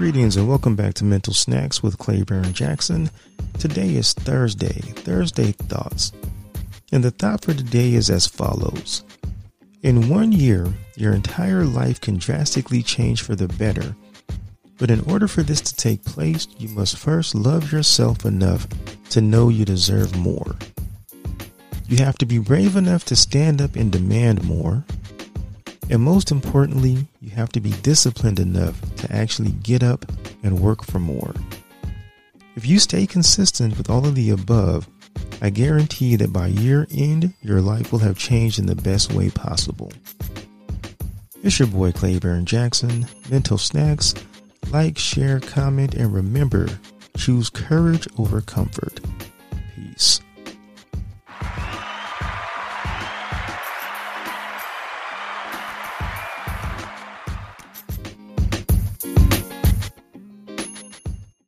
Greetings and welcome back to Mental Snacks with Clayburn Jackson. Today is Thursday, Thursday Thoughts. And the thought for today is as follows In one year, your entire life can drastically change for the better. But in order for this to take place, you must first love yourself enough to know you deserve more. You have to be brave enough to stand up and demand more. And most importantly, you have to be disciplined enough to actually get up and work for more. If you stay consistent with all of the above, I guarantee that by year end, your life will have changed in the best way possible. It's your boy Clayburn Jackson, Mental Snacks. Like, share, comment, and remember choose courage over comfort.